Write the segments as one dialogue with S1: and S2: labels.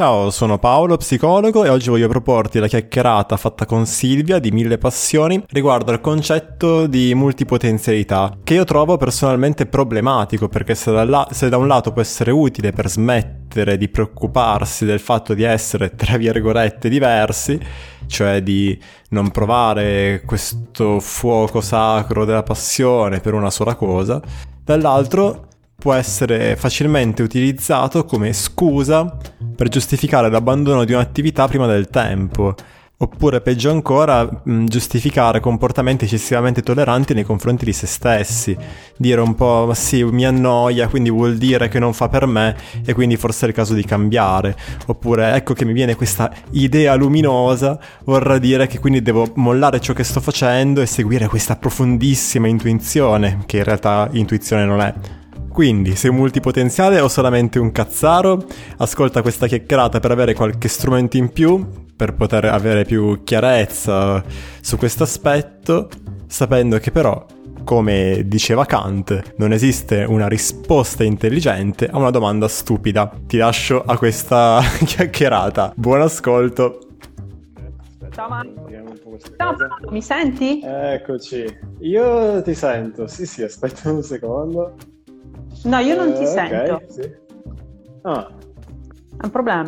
S1: Ciao, sono Paolo, psicologo, e oggi voglio proporti la chiacchierata fatta con Silvia di Mille Passioni riguardo al concetto di multipotenzialità, che io trovo personalmente problematico perché se da, la- se da un lato può essere utile per smettere di preoccuparsi del fatto di essere, tra virgolette, diversi, cioè di non provare questo fuoco sacro della passione per una sola cosa, dall'altro può essere facilmente utilizzato come scusa per giustificare l'abbandono di un'attività prima del tempo, oppure peggio ancora giustificare comportamenti eccessivamente tolleranti nei confronti di se stessi, dire un po' ma sì mi annoia quindi vuol dire che non fa per me e quindi forse è il caso di cambiare, oppure ecco che mi viene questa idea luminosa, vorrà dire che quindi devo mollare ciò che sto facendo e seguire questa profondissima intuizione, che in realtà intuizione non è. Quindi, sei un multipotenziale o solamente un cazzaro? Ascolta questa chiacchierata per avere qualche strumento in più, per poter avere più chiarezza su questo aspetto, sapendo che però, come diceva Kant, non esiste una risposta intelligente a una domanda stupida. Ti lascio a questa chiacchierata. Buon ascolto!
S2: Ciao Marco. Ciao, mi senti?
S3: Eccoci. Io ti sento. Sì, sì, aspetta un secondo.
S2: No, io non ti uh, sento.
S3: Ok, sì. Ah.
S2: È un problema.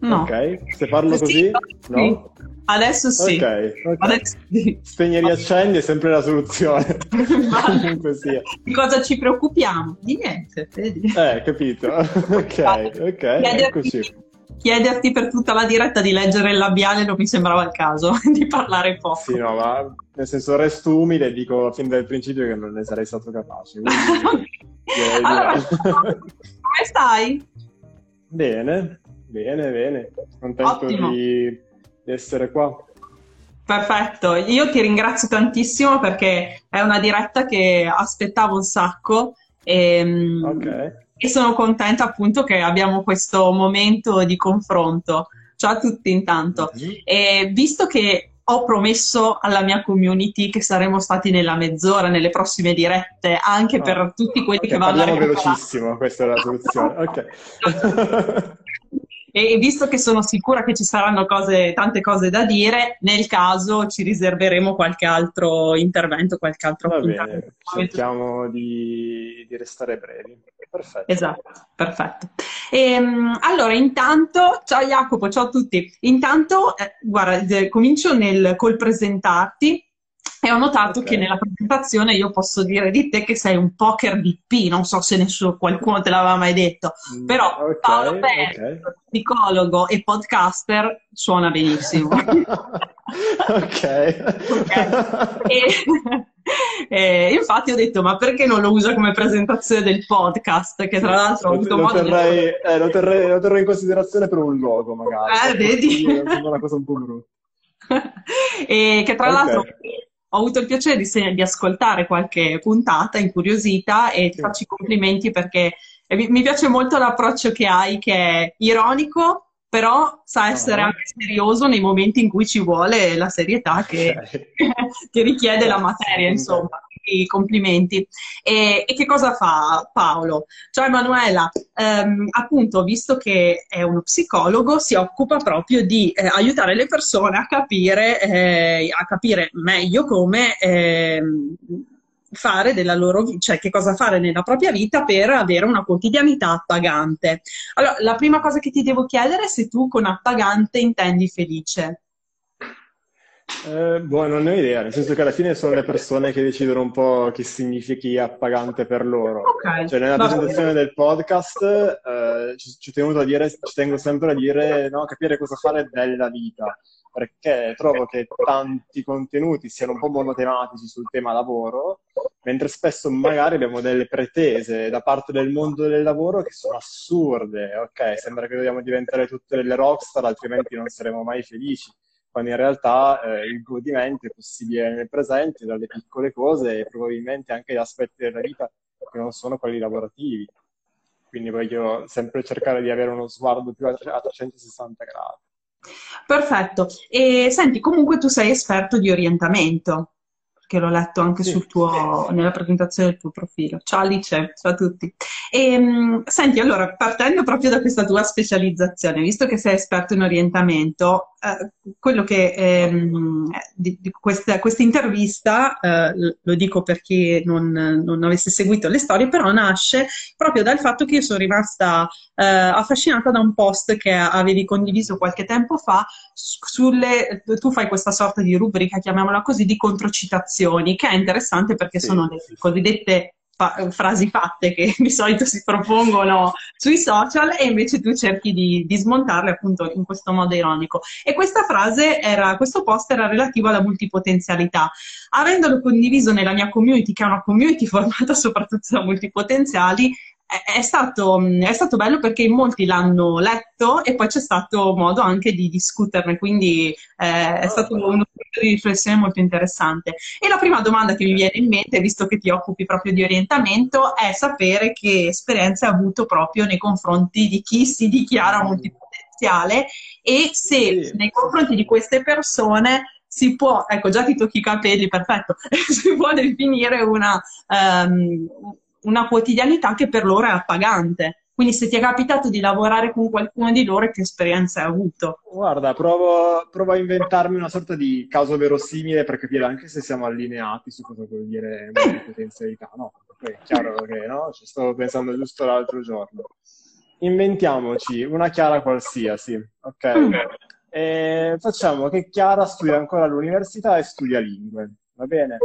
S2: No.
S3: Ok, se parlo così,
S2: sì. no? Adesso sì.
S3: Ok, okay. Adesso sì. Spegni e riaccendi è sempre la soluzione.
S2: Comunque sia. Di cosa ci preoccupiamo? Di niente, vedi?
S3: Eh, capito. ok, ok, eccoci
S2: chiederti per tutta la diretta di leggere il labiale non mi sembrava il caso di parlare poco.
S3: Sì, no, ma nel senso resto umile e dico fin dal principio che non ne sarei stato capace. Quindi,
S2: allora, come stai?
S3: Bene, bene, bene. Contento di, di essere qua.
S2: Perfetto, io ti ringrazio tantissimo perché è una diretta che aspettavo un sacco. E,
S3: ehm, ok
S2: e sono contenta appunto che abbiamo questo momento di confronto. Ciao a tutti intanto. Mm-hmm. E visto che ho promesso alla mia community che saremmo stati nella mezz'ora, nelle prossime dirette, anche oh. per tutti quelli
S3: okay,
S2: che vanno
S3: a Parliamo velocissimo, questa è la soluzione. ok.
S2: e visto che sono sicura che ci saranno cose, tante cose da dire, nel caso ci riserveremo qualche altro intervento, qualche altro
S3: Va bene, cerchiamo di, di restare brevi. Perfetto.
S2: Esatto, perfetto. E, ehm, allora, intanto, ciao Jacopo, ciao a tutti. Intanto, eh, guarda, comincio nel, col presentarti e ho notato okay. che nella presentazione io posso dire di te che sei un poker DP, non so se nessuno, qualcuno te l'aveva mai detto, mm, però okay, Paolo Perez, okay. psicologo e podcaster, suona benissimo.
S3: ok.
S2: E, e, infatti ho detto, ma perché non lo usa come presentazione del podcast? Che tra l'altro ho avuto
S3: lo
S2: modo
S3: terrei, di... eh, lo, terrei, lo terrei in considerazione per un logo, magari.
S2: Eh, vedi?
S3: È una cosa un po' brutta.
S2: e che tra okay. l'altro ho avuto il piacere di, di, ascoltare qualche puntata incuriosita e ti faccio i complimenti perché mi piace molto l'approccio che hai, che è ironico, però sa essere uh-huh. anche serioso nei momenti in cui ci vuole la serietà che, che richiede la materia, insomma i complimenti. E, e, che cosa fa Paolo? Cioè Emanuela, ehm, appunto, visto che è uno psicologo, si occupa proprio di eh, aiutare le persone a capire, eh, a capire meglio come... Eh, fare della loro vita, cioè che cosa fare nella propria vita per avere una quotidianità appagante. Allora, la prima cosa che ti devo chiedere è se tu con appagante intendi felice.
S3: Eh, boh, non ne ho idea, nel senso che alla fine sono le persone che decidono un po' che significhi appagante per loro.
S2: Okay.
S3: Cioè, nella presentazione del podcast eh, ci, ci, a dire, ci tengo sempre a dire, no, capire cosa fare della vita, perché trovo che tanti contenuti siano un po' monotematici sul tema lavoro, mentre spesso magari abbiamo delle pretese da parte del mondo del lavoro che sono assurde. Ok, sembra che dobbiamo diventare tutte delle rockstar, altrimenti non saremo mai felici quando in realtà eh, il godimento è possibile nel presente, dalle piccole cose e probabilmente anche da aspetti della vita che non sono quelli lavorativi. Quindi voglio sempre cercare di avere uno sguardo più a 360 gradi.
S2: Perfetto. E senti, comunque tu sei esperto di orientamento. che l'ho letto anche sì. tuo, nella presentazione del tuo profilo. Ciao Alice, ciao a tutti. E, ehm, senti, allora, partendo proprio da questa tua specializzazione, visto che sei esperto in orientamento, eh, quello che ehm, di, di questa, questa, intervista, eh, lo dico per chi non, non, avesse seguito le storie, però nasce proprio dal fatto che io sono rimasta eh, affascinata da un post che avevi condiviso qualche tempo fa sulle, tu fai questa sorta di rubrica, chiamiamola così, di controcitazioni, che è interessante perché sì, sono le cosiddette fa- frasi fatte che di solito si propongono sui social e invece tu cerchi di, di, smontarle appunto in questo modo ironico. E questa frase era, questo post era relativo alla multipotenzialità. Avendolo condiviso nella mia community, che è una community formata soprattutto da multipotenziali, è stato, è stato, bello perché in molti l'hanno letto e poi c'è stato modo anche di discuterne, quindi eh, è stato uno spunto di riflessione molto interessante. E la prima domanda che mi viene in mente, visto che ti occupi proprio di orientamento, è sapere che esperienze hai avuto proprio nei confronti di chi si dichiara multipotenziale e se nei confronti di queste persone si può, ecco già ti tocchi i capelli, perfetto, si può definire una... Um, una quotidianità che per loro è appagante. Quindi se ti è capitato di lavorare con qualcuno di loro, che esperienza hai avuto?
S3: Guarda, provo, provo a inventarmi una sorta di caso verosimile per capire anche se siamo allineati su cosa vuol dire potenzialità. No, poi è chiaro che no? Ci stavo pensando giusto l'altro giorno. Inventiamoci una Chiara qualsiasi, ok? Mm. E facciamo che Chiara studia ancora all'università e studia lingue, va bene?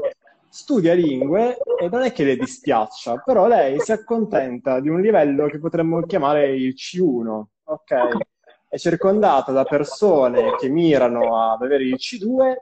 S3: Studia lingue e non è che le dispiaccia, però lei si accontenta di un livello che potremmo chiamare il C1, ok? È circondata da persone che mirano ad avere il C2,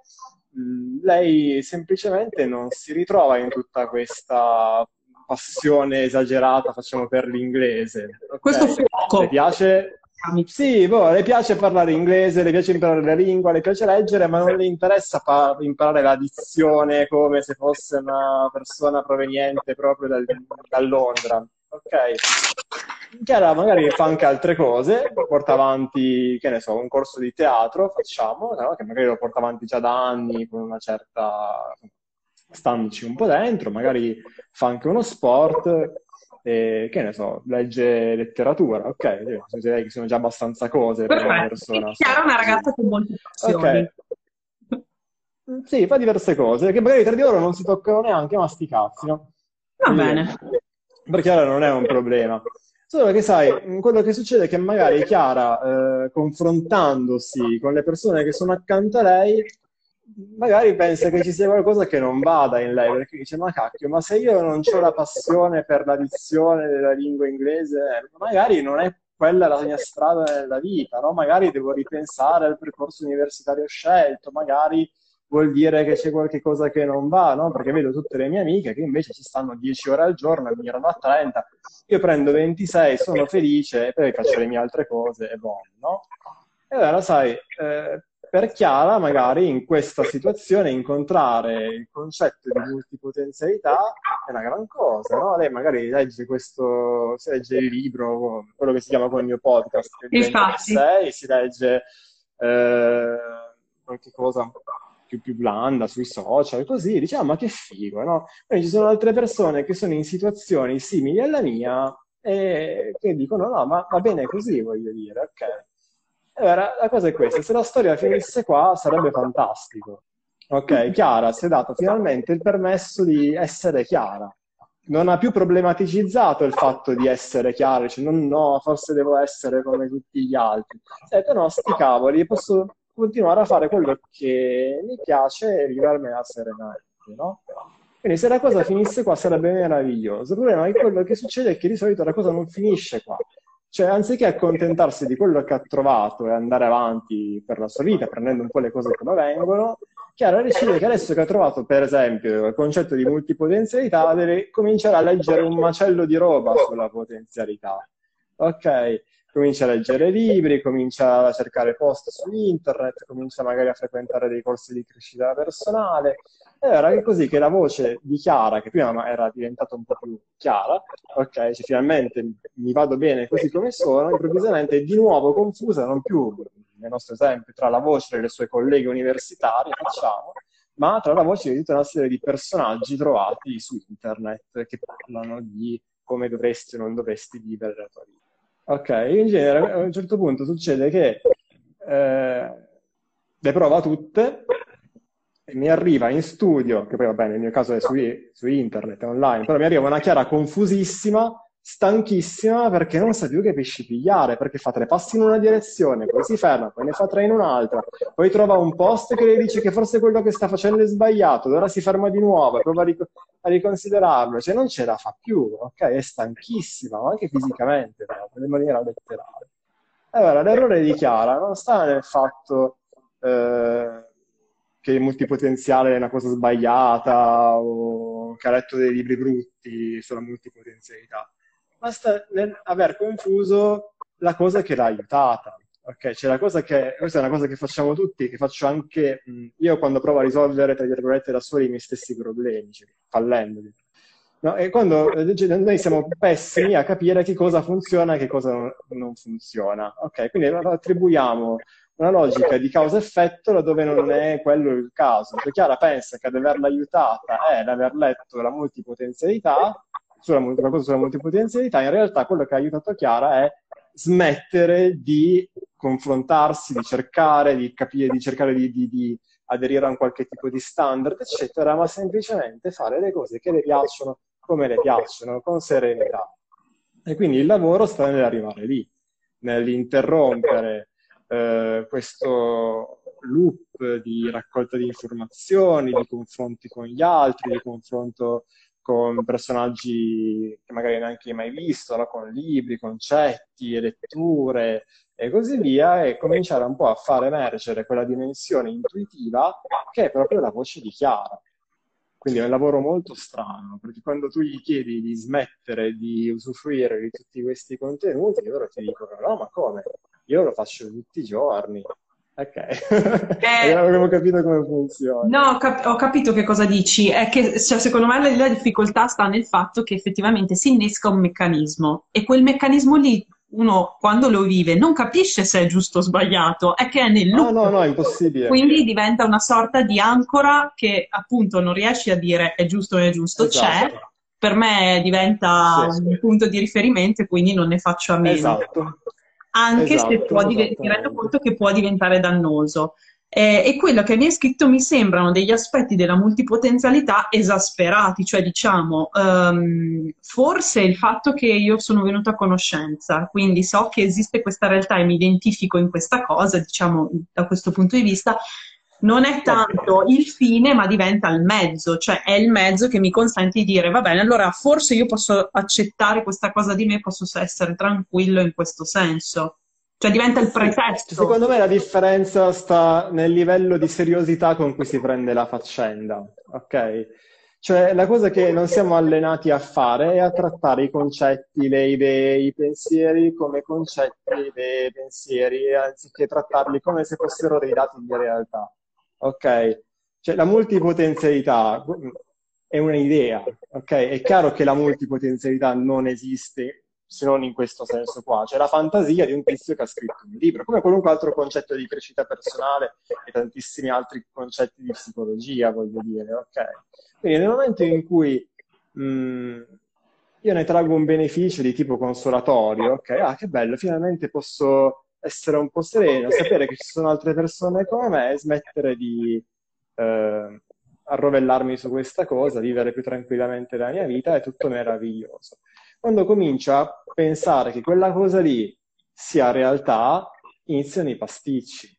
S3: mm, lei semplicemente non si ritrova in tutta questa passione esagerata, facciamo per l'inglese.
S2: Okay? Questo fuoco.
S3: Le piace sì, boh, le piace parlare inglese, le piace imparare la lingua, le piace leggere, ma non le interessa pa- imparare la dizione come se fosse una persona proveniente proprio dal, da Londra. Ok? Chiara magari fa anche altre cose, porta avanti, che ne so, un corso di teatro, facciamo, no? che magari lo porta avanti già da anni con una certa standoci un po' dentro, magari fa anche uno sport, e, che ne so, legge letteratura, ok, direi che sono già abbastanza cose
S2: Perfetto. per una persona. Chiara è una ragazza con molte passioni. Okay.
S3: Sì, fa diverse cose, che magari tra di loro non si toccano neanche, ma sti cazzi, no?
S2: Va Quindi, bene.
S3: Per Chiara non è un problema. Solo che sai, quello che succede è che magari Chiara, eh, confrontandosi con le persone che sono accanto a lei, magari pensa che ci sia qualcosa che non vada in lei, perché dice, ma cacchio, ma se io non ho la passione per la dizione della lingua inglese, magari non è quella la mia strada nella vita, no? Magari devo ripensare al percorso universitario scelto, magari vuol dire che c'è qualche cosa che non va, no? Perché vedo tutte le mie amiche che invece ci stanno 10 ore al giorno e mirano a 30, io prendo 26, sono felice e poi faccio le mie altre cose e boh, no? E allora, sai, eh, per Chiara, magari in questa situazione, incontrare il concetto di multipotenzialità è una gran cosa, no? Lei magari legge questo, si legge il libro, quello che si chiama con il mio podcast,
S2: Infatti.
S3: si legge eh, qualche cosa più, più blanda sui social, così, dice, ah, ma che figo, no? Poi ci sono altre persone che sono in situazioni simili alla mia e che dicono, no, ma va bene così, voglio dire, ok. Allora, la cosa è questa, se la storia finisse qua sarebbe fantastico. Ok, Chiara si è dato finalmente il permesso di essere chiara. Non ha più problematicizzato il fatto di essere chiara, dice non no, forse devo essere come tutti gli altri. Ha detto no, sti cavoli, posso continuare a fare quello che mi piace e vivermela serenamente, no? Quindi se la cosa finisse qua sarebbe meraviglioso. Il problema è che quello che succede è che di solito la cosa non finisce qua. Cioè, anziché accontentarsi di quello che ha trovato e andare avanti per la sua vita, prendendo un po' le cose come vengono, Chiara decide che adesso che ha trovato, per esempio, il concetto di multipotenzialità, deve cominciare a leggere un macello di roba sulla potenzialità. Ok? Comincia a leggere libri, comincia a cercare post su internet, comincia magari a frequentare dei corsi di crescita personale, era così che la voce di Chiara, che prima era diventata un po' più chiara, ok, cioè finalmente mi vado bene così come sono, improvvisamente è di nuovo confusa, non più nel nostro esempio tra la voce delle sue colleghe universitarie, facciamo, ma tra la voce di tutta una serie di personaggi trovati su internet che parlano di come dovresti o non dovresti vivere la tua vita. Ok, in genere a un certo punto succede che eh, le prova tutte mi arriva in studio, che poi va bene, nel mio caso è su, su internet, online, però mi arriva una chiara confusissima stanchissima perché non sa più che pesci pigliare, perché fa tre passi in una direzione, poi si ferma, poi ne fa tre in un'altra, poi trova un post che le dice che forse quello che sta facendo è sbagliato, allora si ferma di nuovo e prova a, ric- a riconsiderarlo, cioè non ce la fa più, ok? È stanchissima, ma anche fisicamente, però, in maniera letterale. Allora, l'errore di Chiara non sta nel fatto eh, che il multipotenziale è una cosa sbagliata o che ha letto dei libri brutti sulla multipotenzialità basta aver confuso la cosa che l'ha aiutata. Ok, cioè la cosa che, questa è una cosa che facciamo tutti, che faccio anche mh, io quando provo a risolvere, tra virgolette, da soli i miei stessi problemi, cioè, fallendo. No, e quando cioè, noi siamo pessimi a capire che cosa funziona e che cosa non, funziona. Ok, quindi attribuiamo una logica di causa-effetto laddove non è quello il caso. Cioè, Chiara pensa che ad averla aiutata è l'aver letto la multipotenzialità sulla, qualcosa sulla multipotenzialità, in realtà quello che ha aiutato Chiara è smettere di confrontarsi, di cercare di capire, di cercare di, di, di aderire a un qualche tipo di standard, eccetera, ma semplicemente fare le cose che le piacciono come le piacciono, con serenità. E quindi il lavoro sta nell'arrivare lì, nell'interrompere eh, questo loop di raccolta di informazioni, di confronti con gli altri, di confronto con personaggi che magari neanche hai mai visto, no? con libri, concetti, letture e così via, e cominciare un po' a far emergere quella dimensione intuitiva che è proprio la voce di Chiara. Quindi è un lavoro molto strano, perché quando tu gli chiedi di smettere di usufruire di tutti questi contenuti, loro ti dicono no, ma come? Io lo faccio tutti i giorni, Ok, eh, avevo capito come funziona.
S2: No, ho, cap- ho, capito che cosa dici. È che cioè, secondo me la, la, difficoltà sta nel fatto che effettivamente si innesca un meccanismo e quel meccanismo lì uno quando lo vive non capisce se è giusto o sbagliato, è che è nel loop.
S3: No, no, no, è impossibile.
S2: Quindi diventa una sorta di ancora che appunto non riesci a dire è giusto o è giusto, esatto. c'è. Per me diventa sì, un sì. punto di riferimento e quindi non ne faccio a meno.
S3: Esatto
S2: anche esatto, se può div- mi rendo conto che può diventare dannoso. Eh, e quello che mi hai scritto mi sembrano degli aspetti della multipotenzialità esasperati, cioè diciamo, um, forse il fatto che io sono venuta a conoscenza, quindi so che esiste questa realtà e mi identifico in questa cosa, diciamo, da questo punto di vista, non è tanto il fine, ma diventa il mezzo, cioè è il mezzo che mi consente di dire, va bene, allora forse io posso accettare questa cosa di me, posso essere tranquillo in questo senso. Cioè diventa il pretesto.
S3: Secondo me la differenza sta nel livello di seriosità con cui si prende la faccenda, ok? Cioè la cosa che non siamo allenati a fare è a trattare i concetti, le idee, i pensieri come concetti, idee, pensieri, anziché trattarli come se fossero dei dati di realtà ok? Cioè la multipotenzialità è un'idea, ok? È chiaro che la multipotenzialità non esiste se non in questo senso qua. C'è la fantasia di un tizio che ha scritto un libro, come qualunque altro concetto di crescita personale e tantissimi altri concetti di psicologia, voglio dire, ok? Quindi nel momento in cui mh, io ne traggo un beneficio di tipo consolatorio, ok? Ah, che bello, finalmente posso essere un po' sereno, sapere che ci sono altre persone come me e smettere di eh, arrovellarmi su questa cosa, vivere più tranquillamente la mia vita, è tutto meraviglioso. Quando comincio a pensare che quella cosa lì sia realtà, iniziano i pasticci.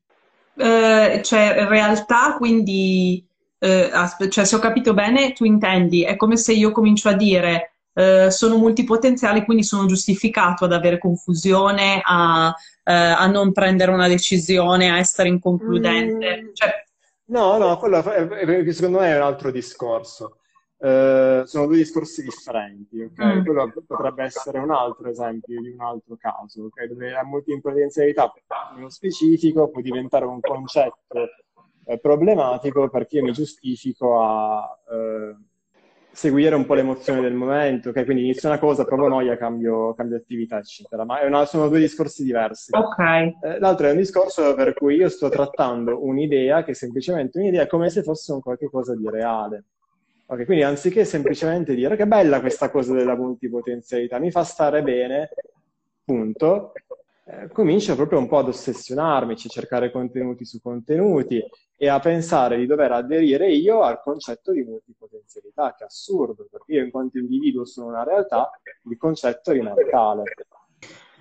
S2: Eh, cioè, realtà, quindi, eh, cioè, se ho capito bene, tu intendi, è come se io comincio a dire eh, sono multipotenziali, quindi sono giustificato ad avere confusione, a, eh, a non prendere una decisione, a essere inconcludente. Mm. Cioè...
S3: No, no, quello è, secondo me è un altro discorso. Uh, sono due discorsi differenti, ok? Mm. Quello potrebbe essere un altro esempio di un altro caso, ok? Dove la multipotenzialità, nello specifico, può diventare un concetto eh, problematico perché io mi giustifico a, eh, seguire un po' l'emozione del momento, ok? Quindi inizio una cosa, provo noia, cambio, cambio attività, eccetera. Ma una, sono due discorsi diversi.
S2: Ok.
S3: Eh, l'altro è un discorso per cui io sto trattando un'idea che è semplicemente un'idea come se fosse un qualche cosa di reale. Ok, quindi anziché semplicemente dire che bella questa cosa della multipotenzialità, mi fa stare bene, punto, eh, comincio proprio un po' ad ossessionarmici, a cercare contenuti su contenuti e a pensare di dover aderire io al concetto di multipotenzialità, che è assurdo, perché io in quanto individuo sono una realtà, il concetto rimane tale.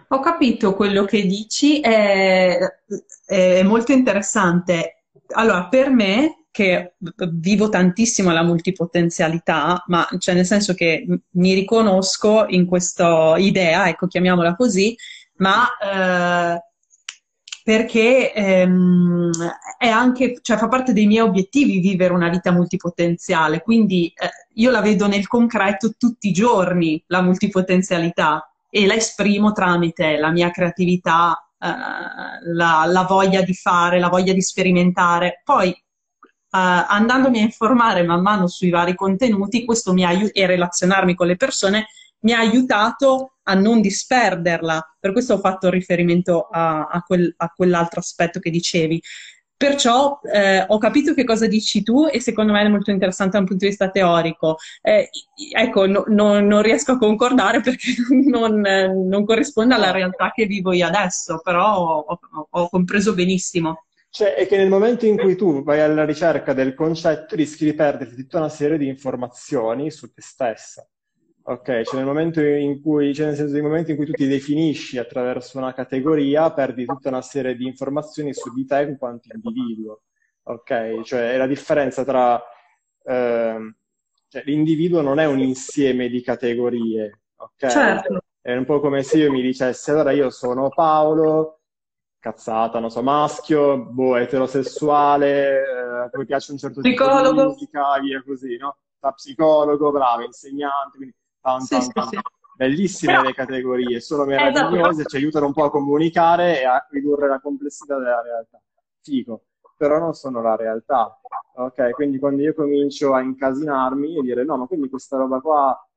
S2: Ho capito quello che dici, è, è molto interessante. Allora, per me, che vivo tantissimo la multipotenzialità, ma cioè nel senso che mi riconosco in questa idea, ecco, chiamiamola così, ma eh, perché ehm, anche, cioè fa parte dei miei obiettivi vivere una vita multipotenziale, quindi eh, io la vedo nel concreto tutti i giorni, la multipotenzialità, e la esprimo tramite la mia creatività, eh, la, la, voglia di fare, la voglia di sperimentare. Poi, eh, andandomi a informare man mano sui vari contenuti, questo mi aiuta e relazionarmi con le persone, mi ha aiutato a non disperderla. Per questo ho fatto riferimento a, a, quel, a quell'altro aspetto che dicevi. Perciò eh, ho capito che cosa dici tu e secondo me è molto interessante da un punto di vista teorico. Eh, ecco, no, no, non riesco a concordare perché non, non, corrisponde alla realtà che vivo io adesso, però ho, ho compreso benissimo.
S3: Cioè, è che nel momento in cui tu vai alla ricerca del concetto rischi di perdere tutta una serie di informazioni su te stessa. Ok, cioè nel momento in cui, cioè nel senso nel momento in cui tu ti definisci attraverso una categoria, perdi tutta una serie di informazioni su di te in quanto individuo. Ok, cioè è la differenza tra eh, cioè, l'individuo non è un insieme di categorie, ok?
S2: Certo.
S3: È un po' come se io mi dicessi, allora io sono Paolo, cazzata, non so, maschio, boh, eterosessuale, eh, mi piace un certo
S2: psicologo.
S3: tipo di musica, via così, no? Da psicologo, bravo, insegnante, quindi Tan,
S2: sì,
S3: tan,
S2: sì,
S3: Bellissime Però... le categorie, sono meravigliose, esatto. ci aiutano un po' a comunicare e a ridurre la complessità della realtà. Figo, però non sono la realtà. Ok, quindi quando io comincio a incasinarmi e dire no, ma quindi questa roba qua,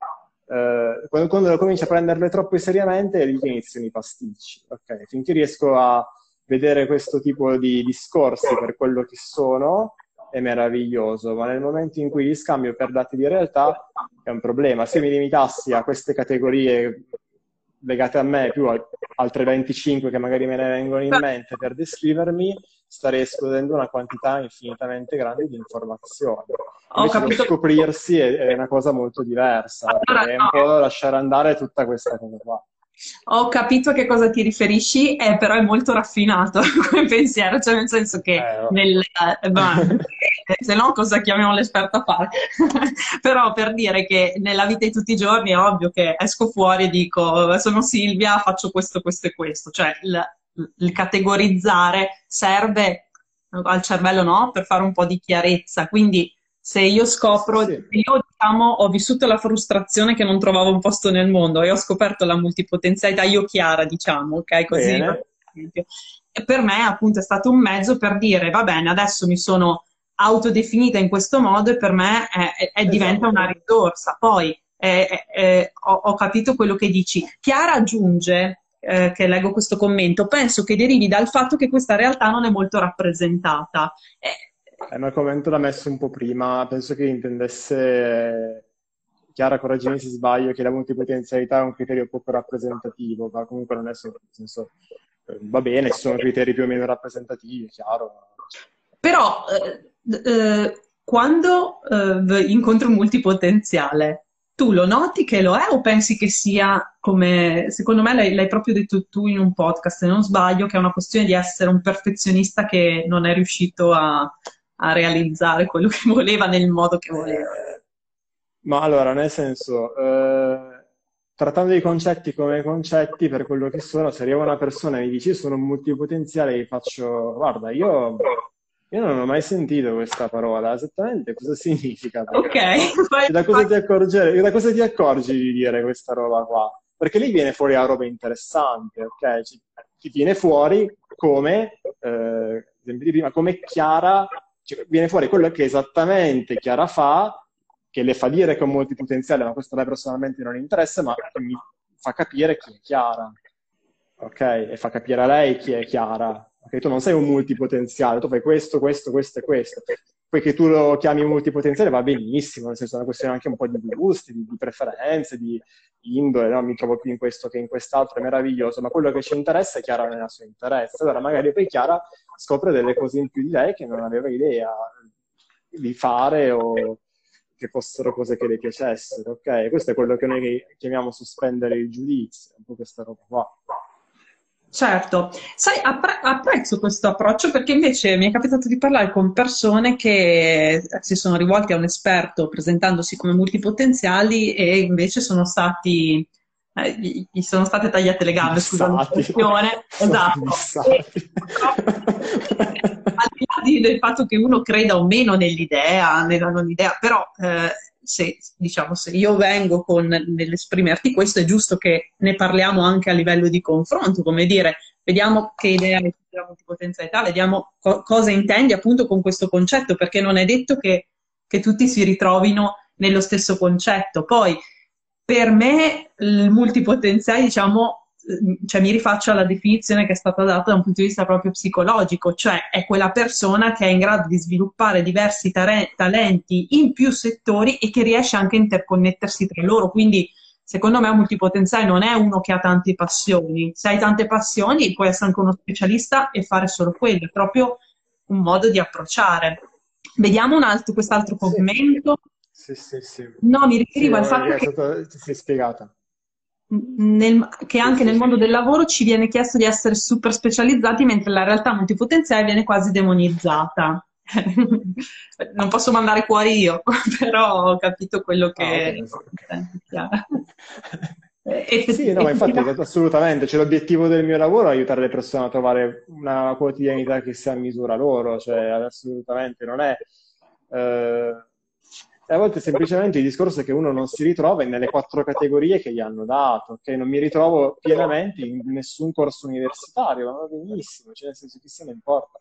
S3: eh, quando, quando comincio a prenderle troppo seriamente, lì iniziano i pasticci. Ok, finché riesco a vedere questo tipo di discorsi per quello che sono, è meraviglioso, ma nel momento in cui li scambio per dati di realtà è un problema. Se mi limitassi a queste categorie legate a me, più altre 25 che magari me ne vengono in mente per descrivermi, starei escludendo una quantità infinitamente grande di informazioni. Invece capito... scoprirsi è, è, una cosa molto diversa, allora, è un po' lasciare andare tutta questa cosa qua.
S2: Ho capito a che cosa ti riferisci, eh, però è molto raffinato come pensiero, cioè nel senso che eh, nel, eh, bah, se no cosa chiamiamo l'esperto a fare? però per dire che nella vita di tutti i giorni è ovvio che esco fuori e dico sono Silvia, faccio questo, questo e questo, cioè il, il categorizzare serve al cervello no? per fare un po' di chiarezza, quindi se io scopro, sì. io diciamo ho vissuto la frustrazione che non trovavo un posto nel mondo e ho scoperto la multipotenzialità, io chiara diciamo, ok? Così. E per me appunto è stato un mezzo per dire va bene, adesso mi sono autodefinita in questo modo e per me è, è, è esatto. diventa una risorsa. Poi eh, ho, ho, capito quello che dici. Chiara aggiunge, eh, che leggo questo commento, penso che derivi dal fatto che questa realtà non è molto rappresentata. Eh,
S3: eh, ma il commento l'ha messo un po' prima, penso che intendesse, Chiara, correggimi se sbaglio, che la multipotenzialità è un criterio poco rappresentativo, ma comunque non è solo, nel senso, eh, va bene, ci sono criteri più o meno rappresentativi, chiaro.
S2: Però, eh, eh, quando eh, incontri un multipotenziale, tu lo noti che lo è o pensi che sia come, secondo me l'hai, l'hai, proprio detto tu in un podcast, se non sbaglio, che è una questione di essere un perfezionista che non è riuscito a, a realizzare quello che voleva nel modo che voleva.
S3: Ma allora, nel senso, eh, trattando i concetti come concetti per quello che sono, se arriva una persona e mi dice sono un multipotenziale, gli faccio, guarda, io, io non ho mai sentito questa parola, esattamente cosa significa?
S2: Ok.
S3: Da, cosa ti accorgi, da cosa ti accorgi di dire questa roba qua? Perché lì viene fuori la roba interessante, ok? Ci, ci viene fuori come, eh, prima, come Chiara cioè, viene fuori quello che esattamente Chiara fa che le fa dire che ho molti potenziali, ma questo a me personalmente non interessa, ma mi fa capire chi è Chiara, ok? E fa capire a lei chi è Chiara. Okay? Tu non sei un multipotenziale, tu fai questo, questo, questo e questo. Poi che tu lo chiami multipotenziale va benissimo, nel senso è una questione anche un po' di gusti, di, di preferenze, di indole, no? mi trovo più in questo che in quest'altro, è meraviglioso, ma quello che ci interessa è Chiara nella sua interesse. Allora magari poi Chiara scopre delle cose in più di lei che non aveva idea di fare o che fossero cose che le piacessero, ok? Questo è quello che noi chiamiamo sospendere il giudizio, un po' questa roba qua.
S2: Certo, sai, appre- apprezzo questo approccio perché invece mi è capitato di parlare con persone che si sono rivolti a un esperto presentandosi come multipotenziali e invece sono stati, eh, gli sono state tagliate le gambe, scusa l'espressione. Esatto. E, al di là del fatto che uno creda o meno nell'idea, nella non idea, però eh, se, diciamo, se io vengo con, nell'esprimerti questo, è giusto che ne parliamo anche a livello di confronto, come dire, vediamo che idea hai della multipotenzialità, vediamo co- cosa intendi appunto con questo concetto, perché non è detto che, che tutti si ritrovino nello stesso concetto. Poi, per me, il multipotenziale, diciamo, cioè mi rifaccio alla definizione che è stata data da un punto di vista proprio psicologico, cioè è quella persona che è in grado di sviluppare diversi tare- talenti in più settori e che riesce anche a interconnettersi tra loro. Quindi, secondo me, un multipotenziale non è uno che ha tante passioni. Se hai tante passioni, puoi essere anche uno specialista e fare solo quello, è proprio un modo di approcciare. Vediamo un altro, quest'altro commento.
S3: Sì, sì, sì.
S2: No, mi riferivo al fatto che...
S3: Stato, ti sei spiegata
S2: nel, che anche nel mondo del lavoro ci viene chiesto di essere super specializzati, mentre la realtà multipotenziale viene quasi demonizzata. non posso mandare fuori io, però ho capito quello che...
S3: Ah, okay. sì, no, ma infatti assolutamente, cioè, l'obiettivo del mio lavoro è aiutare le persone a trovare una quotidianità che sia a misura loro, cioè assolutamente non è... Eh e a volte semplicemente il discorso è che uno non si ritrova nelle quattro categorie che gli hanno dato, che non mi ritrovo pienamente in nessun corso universitario, ma va benissimo, cioè nel senso che se ne importa.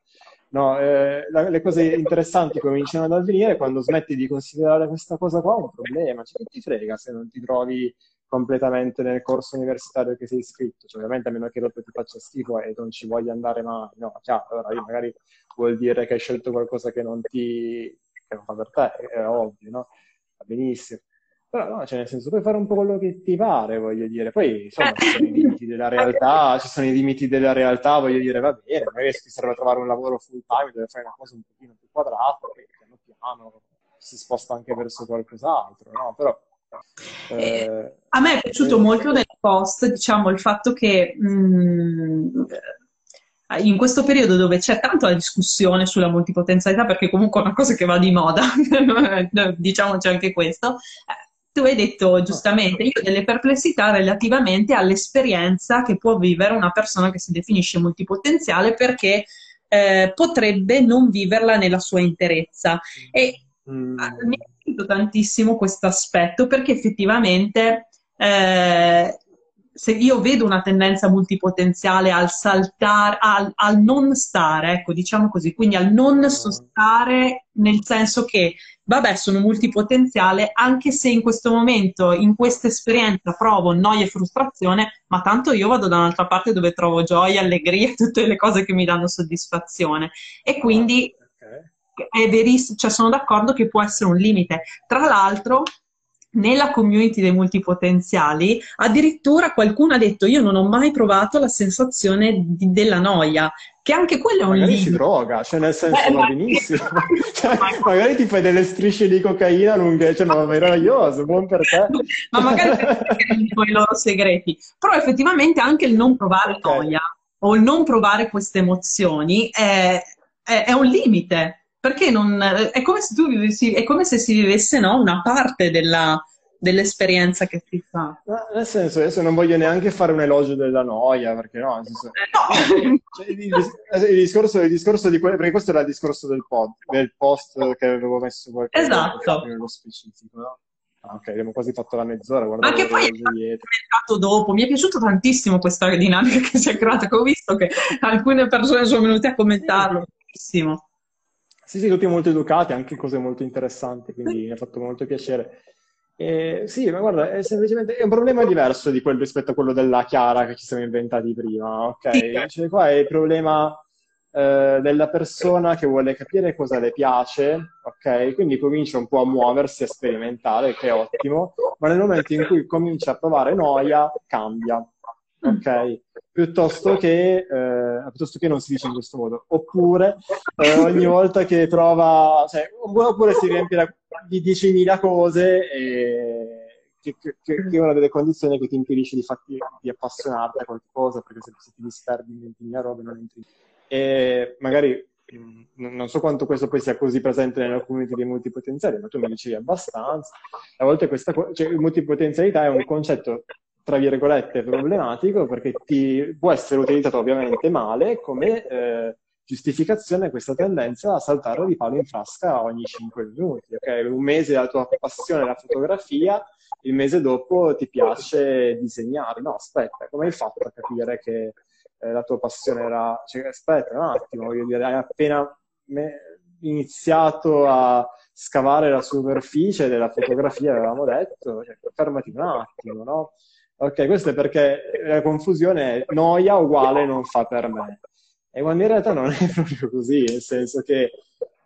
S3: No, eh, la, le cose interessanti cominciano ad avvenire quando smetti di considerare questa cosa qua un problema, cioè che ti frega se non ti trovi completamente nel corso universitario che sei iscritto, cioè, ovviamente a meno che dopo ti faccia schifo e non ci voglia andare mai, no, chiaro, allora magari vuol dire che hai scelto qualcosa che non ti che non fa per te, è ovvio, no? Va benissimo. Però no, cioè nel senso puoi fare un po' quello che ti pare, voglio dire. Poi insomma ci sono i limiti della realtà, ci sono i limiti della realtà, voglio dire, va bene, magari se ti serve trovare un lavoro full time dove fai una cosa un pochino più quadrata, poi piano piano si sposta anche verso qualcos'altro, no? Però
S2: eh, a me è piaciuto molto del post, diciamo, il fatto che mh, mm, in questo periodo dove c'è tanto la discussione sulla multipotenzialità, perché comunque è una cosa che va di moda, diciamoci anche questo, eh, tu hai detto giustamente, io ho delle perplessità relativamente all'esperienza che può vivere una persona che si definisce multipotenziale perché eh, potrebbe non viverla nella sua interezza. E mm. mi è piaciuto tantissimo questo aspetto perché effettivamente eh, se io vedo una tendenza multipotenziale al saltare, al, al, non stare, ecco, diciamo così, quindi al non sostare nel senso che, vabbè, sono multipotenziale, anche se in questo momento, in questa esperienza provo noia e frustrazione, ma tanto io vado da un'altra parte dove trovo gioia, allegria tutte le cose che mi danno soddisfazione. E quindi è verissimo, cioè sono d'accordo che può essere un limite. Tra l'altro, nella community dei multipotenziali, addirittura qualcuno ha detto io non ho mai provato la sensazione di, della noia, che anche quello è un
S3: magari
S2: limite.
S3: si droga, cioè nel senso eh, va benissimo. cioè, magari ti fai delle strisce di cocaina lunghe, cioè ma meraviglioso, buon per te.
S2: ma magari dico i loro segreti. Però effettivamente anche il non provare okay. noia o il non provare queste emozioni è, è, è un limite perché non, è come se tu vivessi, è come se si vivesse no, una parte della, dell'esperienza che si fa.
S3: No, nel senso, adesso non voglio neanche fare un elogio della noia, perché no, senso,
S2: no.
S3: Cioè, il, il, discorso, il, discorso, di quello, perché questo era il discorso del, pod, del post che avevo messo qualche
S2: esatto.
S3: nello specifico, no? Ah, ok, abbiamo quasi fatto la mezz'ora.
S2: Anche poi è commentato dopo. Mi è piaciuta tantissimo questa dinamica che si è creata, che ho visto che alcune persone sono venute a commentarlo. Benissimo.
S3: Sì, sì, tutti molto educati, anche cose molto interessanti, quindi mi ha fatto molto piacere. E, sì, ma guarda, è semplicemente è un problema diverso di quello rispetto a quello della Chiara che ci siamo inventati prima, ok? Cioè, qua è il problema eh, della persona che vuole capire cosa le piace, ok? Quindi comincia un po' a muoversi, a sperimentare, che è ottimo, ma nel momento in cui comincia a provare noia, cambia, ok? Piuttosto che, eh, piuttosto che non si dice in questo modo. Oppure eh, ogni volta che trova, cioè, oppure si riempie di 10.000 cose e che, che, che, è una delle condizioni che ti impedisce di, fatti, di appassionarti a qualcosa, perché se, se ti disperdi in 20.000 robe non entri e magari non so quanto questo poi sia così presente nella community dei multipotenziali, ma tu mi dicevi abbastanza. A volte questa cioè, multipotenzialità è un concetto, tra virgolette, problematico perché ti, può essere utilizzato ovviamente male come eh, giustificazione questa tendenza a saltare di palo in frasca ogni 5 minuti. Okay? Un mese la tua passione è la fotografia, il mese dopo ti piace disegnare. No, aspetta, come hai fatto a capire che eh, la tua passione era... Cioè, aspetta un attimo, voglio dire, hai appena me... iniziato a scavare la superficie della fotografia, avevamo detto, cioè, fermati un attimo, no? Ok, questo è perché la confusione è noia uguale non fa per me. E quando in realtà non è proprio così, nel senso che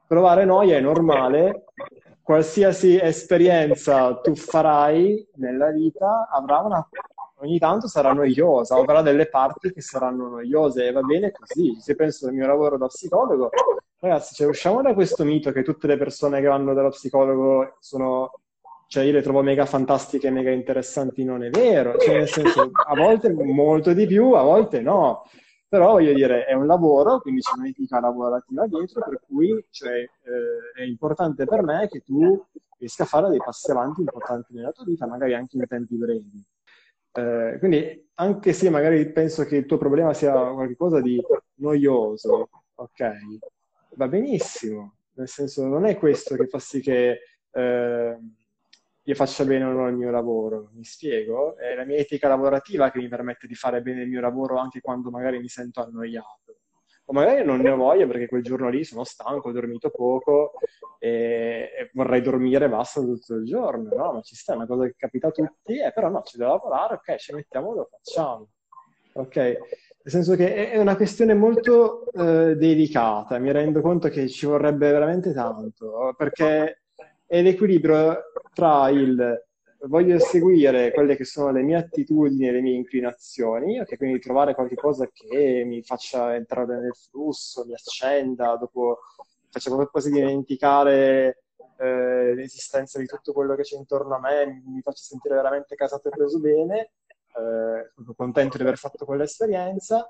S3: provare noia è normale, qualsiasi esperienza tu farai nella vita avrà una ogni tanto sarà noiosa, avrà delle parti che saranno noiose e va bene così. Se penso al mio lavoro da psicologo, ragazzi, cioè, usciamo da questo mito che tutte le persone che vanno dallo psicologo sono cioè io le trovo mega fantastiche, mega interessanti, non è vero, cioè nel senso a volte molto di più, a volte no, però voglio dire è un lavoro, quindi c'è un'etica lavorativa dietro, per cui cioè, eh, è importante per me che tu riesca a fare dei passi avanti importanti nella tua vita, magari anche in tempi brevi. Eh, quindi anche se magari penso che il tuo problema sia qualcosa di noioso, ok, va benissimo, nel senso non è questo che fa sì che eh, io faccia bene o no il mio lavoro, mi spiego, è la mia etica lavorativa che mi permette di fare bene il mio lavoro anche quando magari mi sento annoiato o magari non ne ho voglia perché quel giorno lì sono stanco, ho dormito poco e, vorrei dormire e basta tutto il giorno, no? Ma ci sta, è una cosa che capita a tutti, eh, però no, c'è da lavorare, ok, ci mettiamo lo facciamo. Ok? Nel senso che è una questione molto eh, delicata, mi rendo conto che ci vorrebbe veramente tanto, perché è l'equilibrio tra il voglio seguire quelle che sono le mie attitudini e le mie inclinazioni, okay? quindi trovare qualcosa che mi faccia entrare nel flusso, mi accenda, dopo faccia quasi dimenticare eh, l'esistenza di tutto quello che c'è intorno a me, mi faccia sentire veramente casato e preso bene, eh, contento di aver fatto quell'esperienza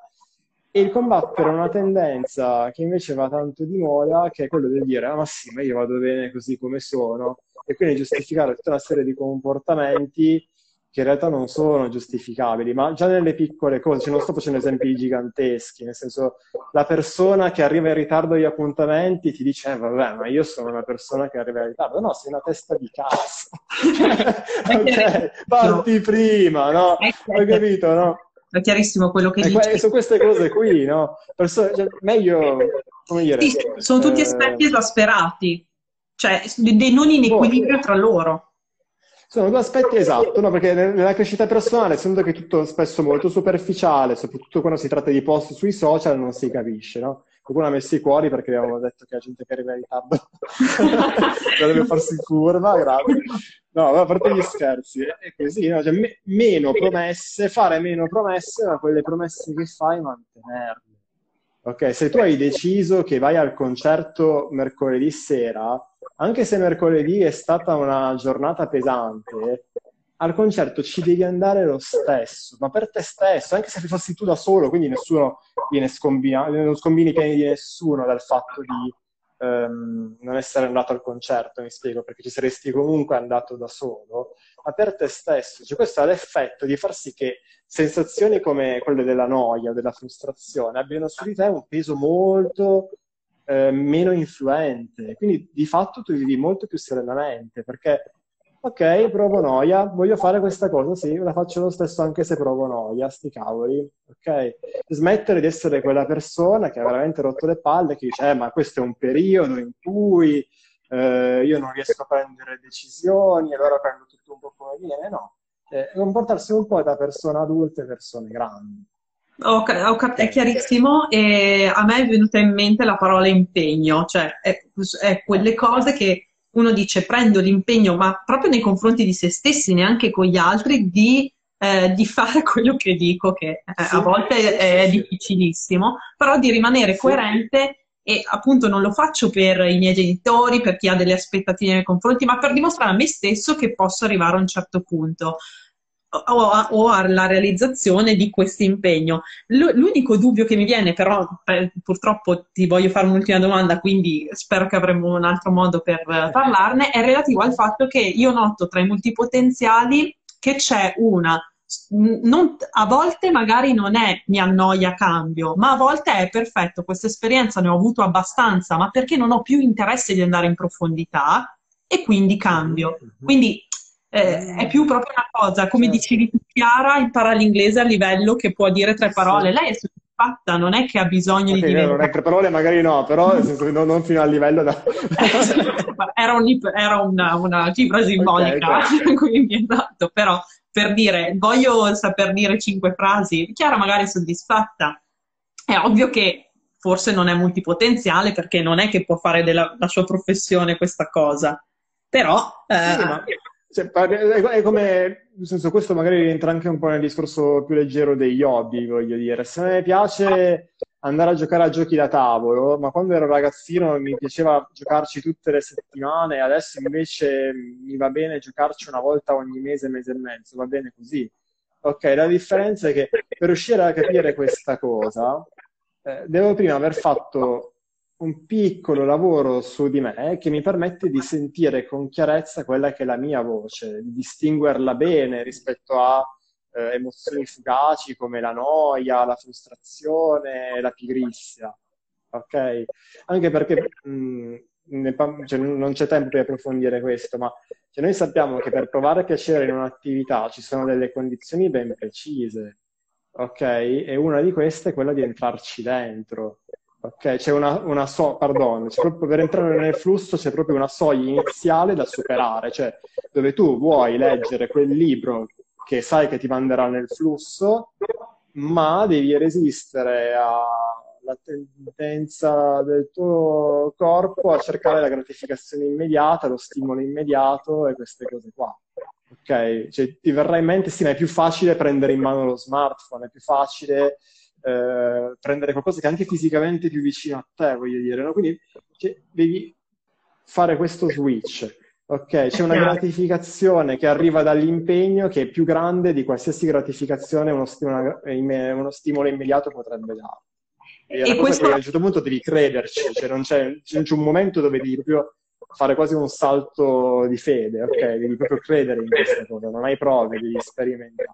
S3: e il combattere una tendenza che invece va tanto di moda, che è quello di dire, ah ma sì, ma io vado bene così come sono, e quindi giustificare tutta una serie di comportamenti che in realtà non sono giustificabili, ma già nelle piccole cose, cioè non sto facendo esempi giganteschi, nel senso la persona che arriva in ritardo agli appuntamenti ti dice, eh, vabbè, ma io sono una persona che arriva in ritardo, no, sei una testa di cazzo, ok, parti prima, no, hai capito, no?
S2: È chiarissimo quello che dici. Que-
S3: su queste cose qui, no? Perso- cioè, meglio, come dire...
S2: Sì, sono tutti eh... aspetti esasperati, cioè dei non in boh. equilibrio tra loro.
S3: Sono due aspetti esatto, no? perché nella crescita personale, essendo che è tutto spesso molto superficiale, soprattutto quando si tratta di post sui social, non si capisce, no? Qualcuno ha messo i cuori perché avevamo detto che la gente che arriva in ritardo deve farsi curva, grazie. No, a parte gli scherzi, è così, no? cioè, me- meno promesse, fare meno promesse, ma quelle promesse che fai mantenerle. Ok, se tu hai deciso che vai al concerto mercoledì sera, anche se mercoledì è stata una giornata pesante, al concerto ci devi andare lo stesso, ma per te stesso, anche se fossi tu da solo, quindi nessuno viene scombinato, non scombini i piani di nessuno dal fatto di um, non essere andato al concerto, mi spiego, perché ci saresti comunque andato da solo, ma per te stesso. Cioè, questo ha l'effetto di far sì che sensazioni come quelle della noia o della frustrazione abbiano su di te un peso molto eh, meno influente. Quindi di fatto tu vivi molto più serenamente, perché ok, provo noia, voglio fare questa cosa, sì, la faccio lo stesso anche se provo noia, sti cavoli, ok? Smettere di essere quella persona che ha veramente rotto le palle, che dice, eh, ma questo è un periodo in cui eh, io non riesco a prendere decisioni, allora prendo tutto un po' come viene, no. Eh, comportarsi un po' da persone adulte e persone grandi.
S2: Ho, ho cap- è chiarissimo e a me è venuta in mente la parola impegno, cioè è, è quelle cose che uno dice prendo l'impegno, ma proprio nei confronti di se stessi, neanche con gli altri, di, eh, di fare quello che dico, che eh, sì, a volte sì, è sì, difficilissimo, però di rimanere coerente e appunto non lo faccio per i miei genitori, per chi ha delle aspettative nei confronti, ma per dimostrare a me stesso che posso arrivare a un certo punto o, o alla realizzazione di questo impegno. L'unico dubbio che mi viene, però per, purtroppo ti voglio fare un'ultima domanda, quindi spero che avremo un altro modo per parlarne, è relativo al fatto che io noto tra i multipotenziali che c'è una non, a volte magari non è mi annoia cambio, ma a volte è perfetto, questa esperienza ne ho avuto abbastanza, ma perché non ho più interesse di andare in profondità e quindi cambio. Mm-hmm. Quindi eh, è più proprio una cosa, come certo. dicevi tu, Chiara impara l'inglese a livello che può dire tre parole. Lei è soddisfatta, non è che ha bisogno okay, di dire...
S3: Non è tre parole, magari no, però non, non fino al livello da...
S2: era, un, era una, una, cifra simbolica, okay, okay. quindi esatto, però per dire, voglio saper dire cinque frasi, Chiara magari è soddisfatta. È ovvio che forse non è multipotenziale perché non è che può fare della sua professione questa cosa, però... Eh, sì, ma
S3: cioè, è come, nel senso, questo magari rientra anche un po' nel discorso più leggero degli hobby, voglio dire. Se a me piace andare a giocare a giochi da tavolo, ma quando ero ragazzino mi piaceva giocarci tutte le settimane, adesso invece mi va bene giocarci una volta ogni mese, mese e mezzo, va bene così. Ok, la differenza è che per riuscire a capire questa cosa, eh, devo prima aver fatto un piccolo lavoro su di me che mi permette di sentire con chiarezza quella che è la mia voce, di distinguerla bene rispetto a eh, emozioni fugaci come la noia, la frustrazione, la pigrizia. Ok? Anche perché mh, mm, cioè, non c'è tempo per approfondire questo, ma cioè, noi sappiamo che per provare piacere in un'attività ci sono delle condizioni ben precise. Ok? E una di queste è quella di entrarci dentro. Ok, c'è una, una so, pardon, proprio, per entrare nel flusso c'è proprio una soglia iniziale da superare, cioè dove tu vuoi leggere quel libro che sai che ti manderà nel flusso, ma devi resistere alla tendenza del tuo corpo a cercare la gratificazione immediata, lo stimolo immediato e queste cose qua. Ok? Cioè, ti verrà in mente, sì, ma è più facile prendere in mano lo smartphone, è più facile eh, prendere qualcosa che è anche fisicamente più vicino a te, voglio dire, no? Quindi cioè, devi fare questo switch. Ok, c'è una gratificazione che arriva dall'impegno che è più grande di qualsiasi gratificazione uno, stimolo, uno stimolo immediato potrebbe dare. E, e questo... a un certo punto devi crederci, cioè non c'è, c'è, un momento dove devi proprio fare quasi un salto di fede, ok? Devi proprio credere in questa cosa, non hai prove, devi sperimentare.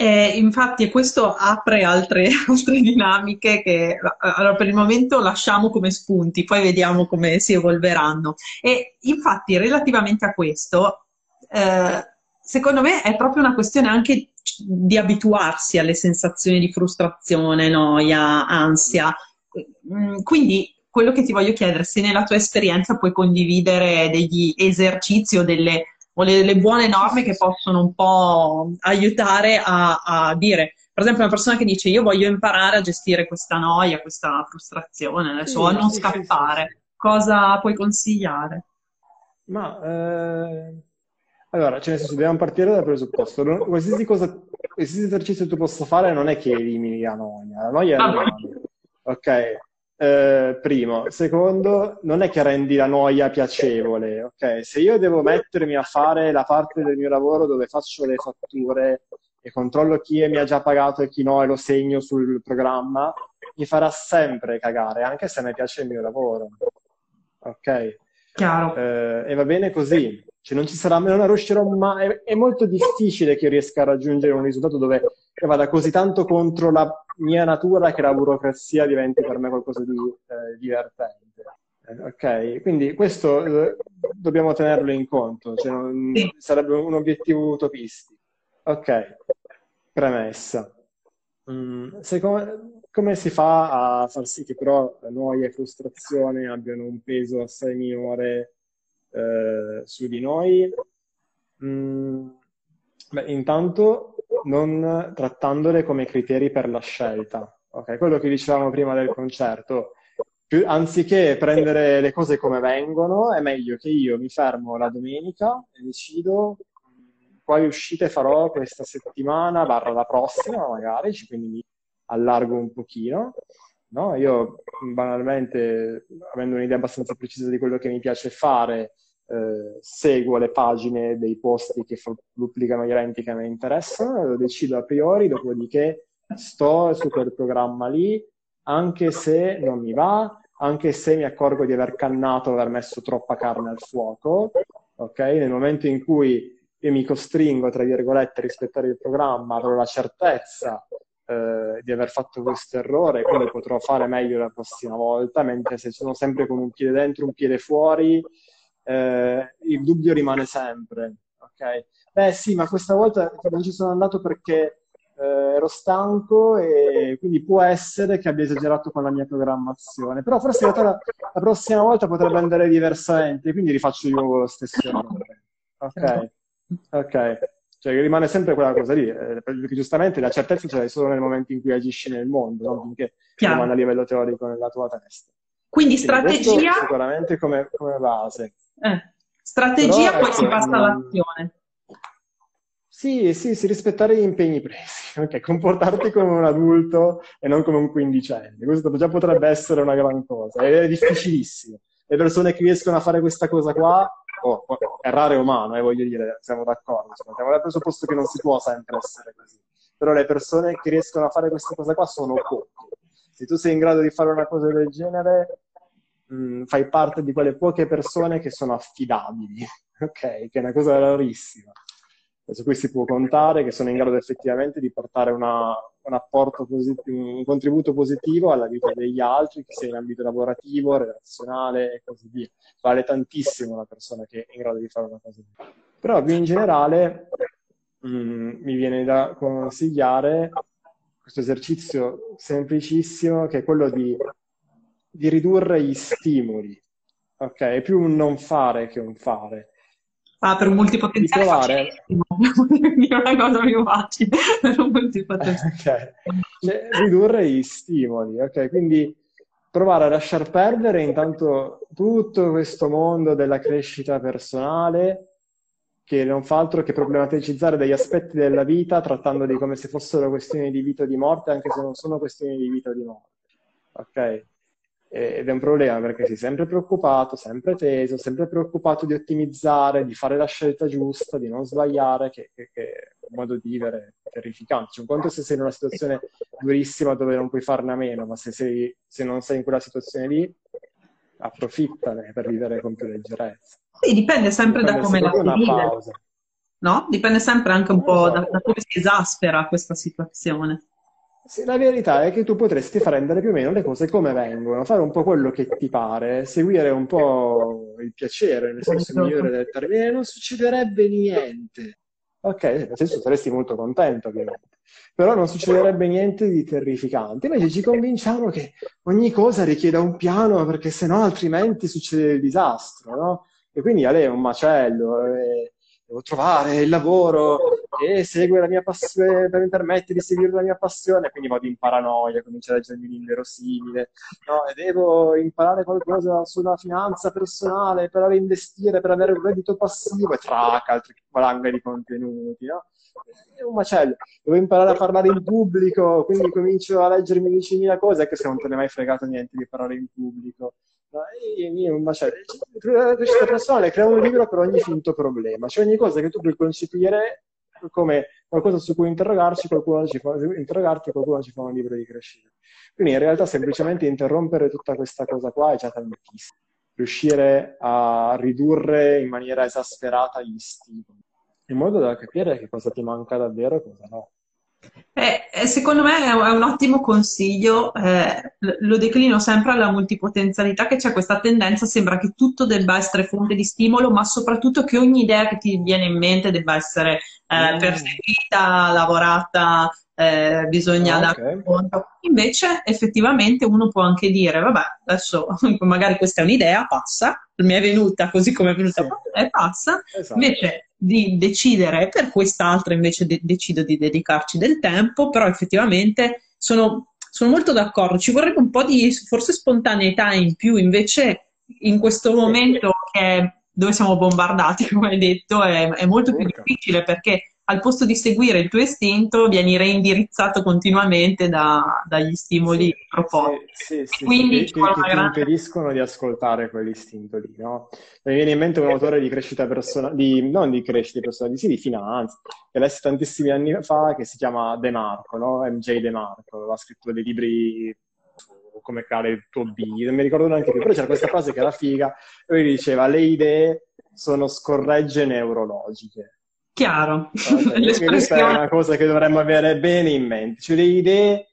S2: Eh, infatti questo apre altre, altre dinamiche che allora, per il momento lasciamo come spunti, poi vediamo come si evolveranno. E infatti relativamente a questo, eh, secondo me è proprio una questione anche di abituarsi alle sensazioni di frustrazione, noia, ansia. Mm, quindi quello che ti voglio chiedere, se nella tua esperienza puoi condividere degli esercizi o delle o le, le buone norme che possono un po' aiutare a, a, dire, per esempio una persona che dice io voglio imparare a gestire questa noia, questa frustrazione, adesso, sì, a non sì, scappare, sì, cosa puoi consigliare?
S3: Ma eh, allora, cioè nel senso, dobbiamo partire dal presupposto. Qualsiasi, cosa, qualsiasi esercizio tu possa fare non è che elimini la noia, la noia è la noia. Ok, eh, primo. Secondo, non è che rendi la noia piacevole, ok? Se io devo mettermi a fare la parte del mio lavoro dove faccio le fatture e controllo chi mi ha già pagato e chi no e lo segno sul programma, mi farà sempre cagare, anche se mi piace il mio lavoro. Ok?
S2: Chiaro.
S3: Eh, e va bene così. Cioè non ci sarà, non riuscirò mai. È, è molto difficile che io riesca a raggiungere un risultato dove vada così tanto contro la mia natura che la burocrazia diventi per me qualcosa di eh, divertente. Ok, quindi questo eh, dobbiamo tenerlo in conto, cioè non, sarebbe un obiettivo utopistico. Ok, premessa. Mm, secondo, come si fa a far sì che però noia e frustrazione abbiano un peso assai minore eh, su di noi? Mm, beh, intanto non trattandole come criteri per la scelta. Ok, quello che dicevamo prima del concerto più, anziché prendere le cose come vengono, è meglio che io mi fermo la domenica e decido quali uscite farò questa settimana, barra la prossima magari, quindi mi allargo un pochino. No? Io banalmente, avendo un'idea abbastanza precisa di quello che mi piace fare, eh, seguo le pagine dei posti che pubblicano gli eventi che mi interessano, lo decido a priori, dopodiché sto su quel programma lì, anche se non mi va, anche se mi accorgo di aver cannato, aver messo troppa carne al fuoco, ok? Nel momento in cui io mi costringo, tra virgolette, a rispettare il programma, avrò la certezza eh, di aver fatto questo errore, quindi potrò fare meglio la prossima volta, mentre se sono sempre con un piede dentro, un piede fuori, eh, il dubbio rimane sempre, ok? Beh sì, ma questa volta non ci sono andato perché eh, ero stanco e quindi può essere che abbia esagerato con la mia programmazione, però forse la, la prossima volta potrebbe andare diversamente, quindi rifaccio di nuovo lo stesso errore. Ok, ok. Cioè rimane sempre quella cosa lì, eh, perché giustamente la certezza ce l'hai solo nel momento in cui agisci nel mondo, non finché rimane a livello teorico nella tua testa.
S2: Quindi, quindi strategia...
S3: Sicuramente come, come base.
S2: Eh. Strategia, Però, poi ecco, si passa non... all'azione.
S3: Sì, sì, sì, rispettare gli impegni presi, okay? comportarti come un adulto e non come un quindicenne. Questo già potrebbe essere una gran cosa, è difficilissimo. Le persone che riescono a fare questa cosa qua, oh, errare è umano, eh, voglio dire, siamo d'accordo, insomma, siamo dal presupposto che non si può sempre essere così. Però le persone che riescono a fare questa cosa qua sono poche. Se tu sei in grado di fare una cosa del genere, mh, mm, fai parte di quelle poche persone che sono affidabili, ok? Che è una cosa rarissima su cui si può contare, che sono in grado effettivamente di portare una, un apporto positivo, un contributo positivo alla vita degli altri, che sia in ambito lavorativo, relazionale e così via. Vale tantissimo una persona che è in grado di fare una cosa così. Però più in generale mh, mm, mi viene da consigliare questo esercizio semplicissimo che è quello di, di ridurre gli stimoli. Ok, è più un non fare che un fare.
S2: Ah, per un multipotenziale trovare... è una cosa più facile per un multipotenziale.
S3: Okay. Cioè, ridurre gli stimoli, ok? Quindi provare a lasciar perdere intanto tutto questo mondo della crescita personale che non fa altro che problematicizzare degli aspetti della vita trattandoli come se fossero questioni di vita o di morte, anche se non sono questioni di vita o di morte. Ok? Ed è un problema perché sei sempre preoccupato, sempre teso, sempre preoccupato di ottimizzare, di fare la scelta giusta, di non sbagliare, che, che, che è un modo di vivere terrificante. Cioè, un conto se sei in una situazione durissima dove non puoi farne a meno, ma se, sei, se non sei in quella situazione lì, approfittane per vivere con più leggerezza.
S2: Sì, dipende sempre dipende da come la vive. No? Dipende sempre anche un po' da, da come si esaspera questa situazione.
S3: Sì, la verità è che tu potresti prendere più o meno le cose come vengono, fare un po' quello che ti pare, seguire un po' il piacere, nel senso migliore del termine, non succederebbe niente. Ok, nel senso saresti molto contento ovviamente, però non succederebbe niente di terrificante. Invece ci convinciamo che ogni cosa richieda un piano perché sennò altrimenti succede il disastro, no? E quindi a lei è un macello, e devo trovare il lavoro che segue la mia passione, mi permette di seguire la mia passione, quindi vado in paranoia, comincio a leggermi l'inverosimile, no? e devo imparare qualcosa sulla finanza personale per investire, per avere un reddito passivo, e trac, altri valanghe di contenuti, no? È un macello. Devo imparare a parlare in pubblico, quindi comincio a leggermi 10.000 cose, anche se non te ne hai mai fregato niente di parlare in pubblico. No, io, un macello. La crescita personale crea un libro per ogni finto problema, cioè ogni cosa che tu puoi concepire come qualcosa su cui interrogarci, qualcuno ci fa, interrogarti, qualcuno ci fa un libro di crescita. Quindi in realtà semplicemente interrompere tutta questa cosa qua è già tantissimo. Riuscire a ridurre in maniera esasperata gli stimoli, in modo da capire che cosa ti manca davvero e cosa no.
S2: Eh, eh, secondo me è un ottimo consiglio, eh, lo declino sempre alla multipotenzialità, che c'è questa tendenza, sembra che tutto debba essere fonte di stimolo, ma soprattutto che ogni idea che ti viene in mente debba essere eh, mm. perseguita, lavorata, eh, bisogna ah, dare okay. conto. Invece, effettivamente, uno può anche dire: Vabbè, adesso magari questa è un'idea, passa, mi è venuta così come è venuta sì. e passa. Esatto. Invece di decidere per quest'altra, invece de- decido di dedicarci del tempo, però effettivamente sono, sono molto d'accordo. Ci vorrebbe un po' di forse spontaneità in più, invece, in questo momento che dove siamo bombardati, come hai detto, è, è molto più difficile perché al posto di seguire il tuo istinto vieni reindirizzato continuamente da, dagli stimoli sì, proposti.
S3: Sì, sì, Quindi che, che, grande... ti impediscono di ascoltare quell'istinto lì, no? Mi viene in mente un autore di crescita personale, non di crescita personale, sì, di finanza, che lessi tantissimi anni fa, che si chiama De Marco, no? MJ De Marco, ha scritto dei libri come creare il tuo B, non mi ricordo neanche più, però c'era questa frase che era figa, lui diceva le idee sono scorregge neurologiche
S2: Chiaro.
S3: Okay. Questa è una cosa che dovremmo avere bene in mente. Cioè, le idee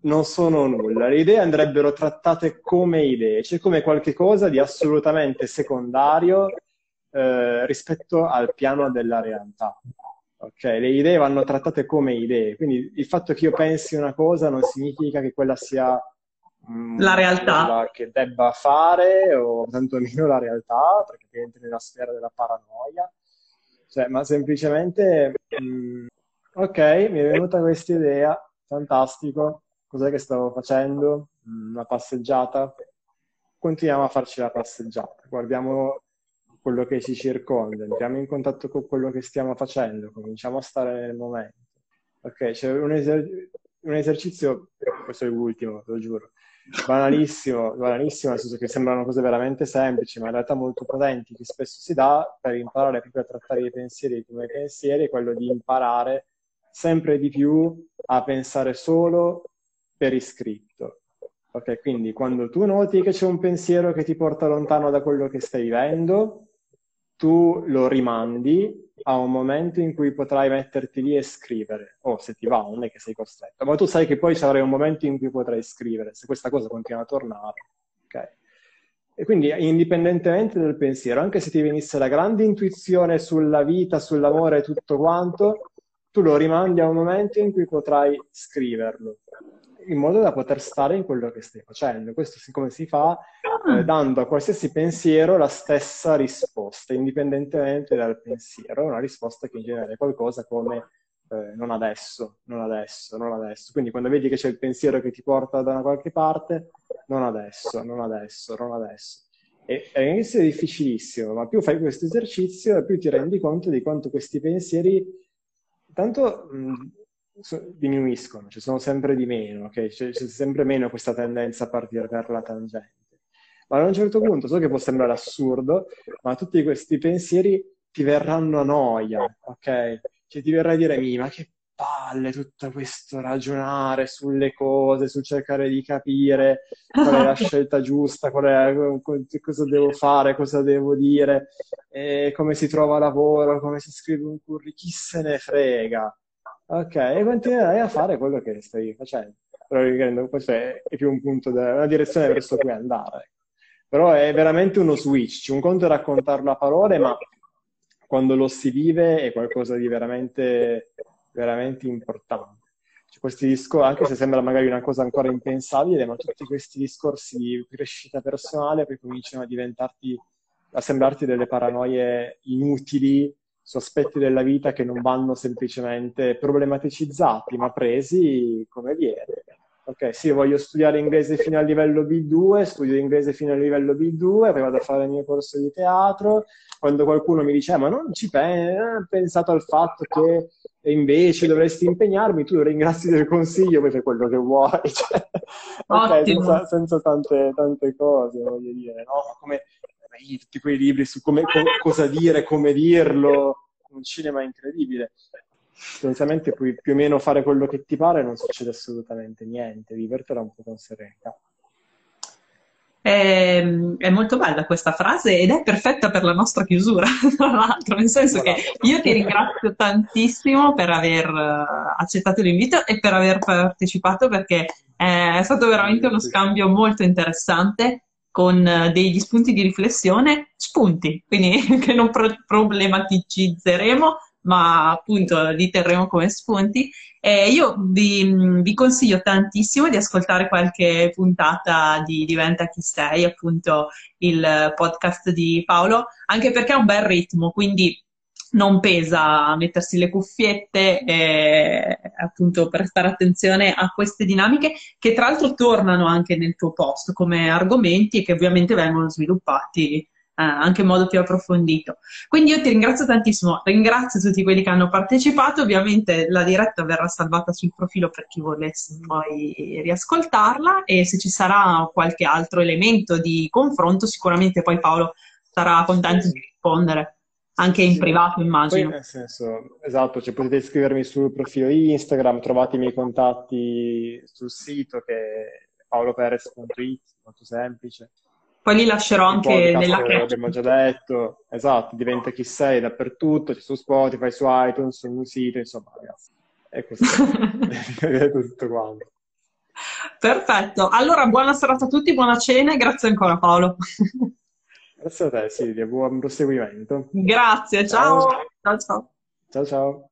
S3: non sono nulla, le idee andrebbero trattate come idee, cioè come qualcosa di assolutamente secondario eh, rispetto al piano della realtà. Ok, le idee vanno trattate come idee, quindi il fatto che io pensi una cosa non significa che quella sia
S2: mm, la realtà
S3: che debba fare o tantomeno la realtà, perché entri nella sfera della paranoia. Cioè, ma semplicemente, mh, mm, ok, mi è venuta questa idea, fantastico, cos'è che stavo facendo? Mm, una passeggiata? Continuiamo a farci la passeggiata, guardiamo quello che ci circonda, entriamo in contatto con quello che stiamo facendo, cominciamo a stare nel momento. Ok, c'è un, eser- un esercizio, questo è l'ultimo, lo giuro, banalissimo, banalissimo, nel senso che sembrano cose veramente semplici, ma in realtà molto potenti, che spesso si dà per imparare proprio a trattare i pensieri come pensieri, quello di imparare sempre di più a pensare solo per iscritto. Ok, quindi quando tu noti che c'è un pensiero che ti porta lontano da quello che stai vivendo, tu lo rimandi a un momento in cui potrai metterti lì e scrivere, o oh, se ti va, non è che sei costretto, ma tu sai che poi ci avrai un momento in cui potrai scrivere, se questa cosa continua a tornare, ok? E quindi, indipendentemente dal pensiero, anche se ti venisse la grande intuizione sulla vita, sull'amore e tutto quanto, tu lo rimandi a un momento in cui potrai scriverlo in modo da poter stare in quello che stai facendo. Questo siccome si fa eh, ah. dando a qualsiasi pensiero la stessa risposta, indipendentemente dal pensiero, una risposta che in genere è qualcosa come eh, non adesso, non adesso, non adesso. Quindi quando vedi che c'è il pensiero che ti porta da qualche parte, non adesso, non adesso, non adesso. E all'inizio è difficilissimo, ma più fai questo esercizio, più ti rendi conto di quanto questi pensieri, tanto mh, diminuiscono, ci sono sempre di meno, okay? c'è, c'è, sempre meno questa tendenza a partire per la tangente. Ma a un certo punto, so che può sembrare assurdo, ma tutti questi pensieri ti verranno a noia, ok? Cioè ti verrà a dire, ma che palle tutto questo ragionare sulle cose, sul cercare di capire qual è la scelta giusta, qual è, cosa devo fare, cosa devo dire, come si trova lavoro, come si scrive un curriculum, chi se ne frega Ok, e continuerai a fare quello che stai facendo. Però questo è, è più un punto, da, una direzione verso cui andare. Però è veramente uno switch. Un conto è raccontarlo a parole, ma quando lo si vive è qualcosa di veramente, veramente importante. Cioè, questi discorsi, anche se sembra magari una cosa ancora impensabile, ma tutti questi discorsi di crescita personale poi cominciano a diventarti, a sembrarti delle paranoie inutili su aspetti della vita che non vanno semplicemente problematicizzati, ma presi come viene. Ok, sì, voglio studiare inglese fino al livello B2, studio inglese fino al livello B2, poi vado a fare il mio corso di teatro. Quando qualcuno mi dice, ah, ma non ci pensi, eh, pensato al fatto che invece dovresti impegnarmi, tu ringrazi del consiglio, poi fai quello che vuoi. Cioè, ok, senza, senza tante, tante, cose, voglio dire, no? Come, tutti quei libri su come, co- cosa dire, come dirlo, un cinema incredibile. Tendenzialmente puoi più o meno fare quello che ti pare non succede assolutamente niente, vivertela un po' con serenità.
S2: Eh, è, molto bella questa frase ed è perfetta per la nostra chiusura, tra l'altro, nel senso che io ti ringrazio tantissimo per aver eh, accettato l'invito e per aver partecipato perché è stato veramente uno scambio molto interessante con eh, degli spunti di riflessione, spunti, quindi che non pro- problematizzeremo, ma appunto li terremo come spunti. E io vi, vi, consiglio tantissimo di ascoltare qualche puntata di Diventa chi sei, appunto il podcast di Paolo, anche perché ha un bel ritmo, quindi non pesa mettersi le cuffiette e appunto prestare attenzione a queste dinamiche che tra l'altro tornano anche nel tuo post come argomenti e che ovviamente vengono sviluppati eh, anche in modo più approfondito. Quindi io ti ringrazio tantissimo, ringrazio tutti quelli che hanno partecipato, ovviamente la diretta verrà salvata sul profilo per chi volesse poi riascoltarla e se ci sarà qualche altro elemento di confronto sicuramente poi Paolo sarà contento di rispondere. Anche in sì, privato, immagino.
S3: Poi, nel senso, esatto, cioè potete iscrivermi sul profilo Instagram, trovate i miei contatti sul sito che è paoloperez.it, molto semplice.
S2: Poi li lascerò anche nella
S3: che abbiamo già detto, esatto, diventa chi sei dappertutto, c'è su Spotify, su iTunes, sul sito, insomma, ragazzi. È così. è tutto quanto.
S2: Perfetto. Allora, buona serata a tutti, buona cena e grazie ancora Paolo.
S3: Grazie a te Silvia, buon proseguimento.
S2: Grazie, ciao. Ciao ciao.
S3: Ciao ciao.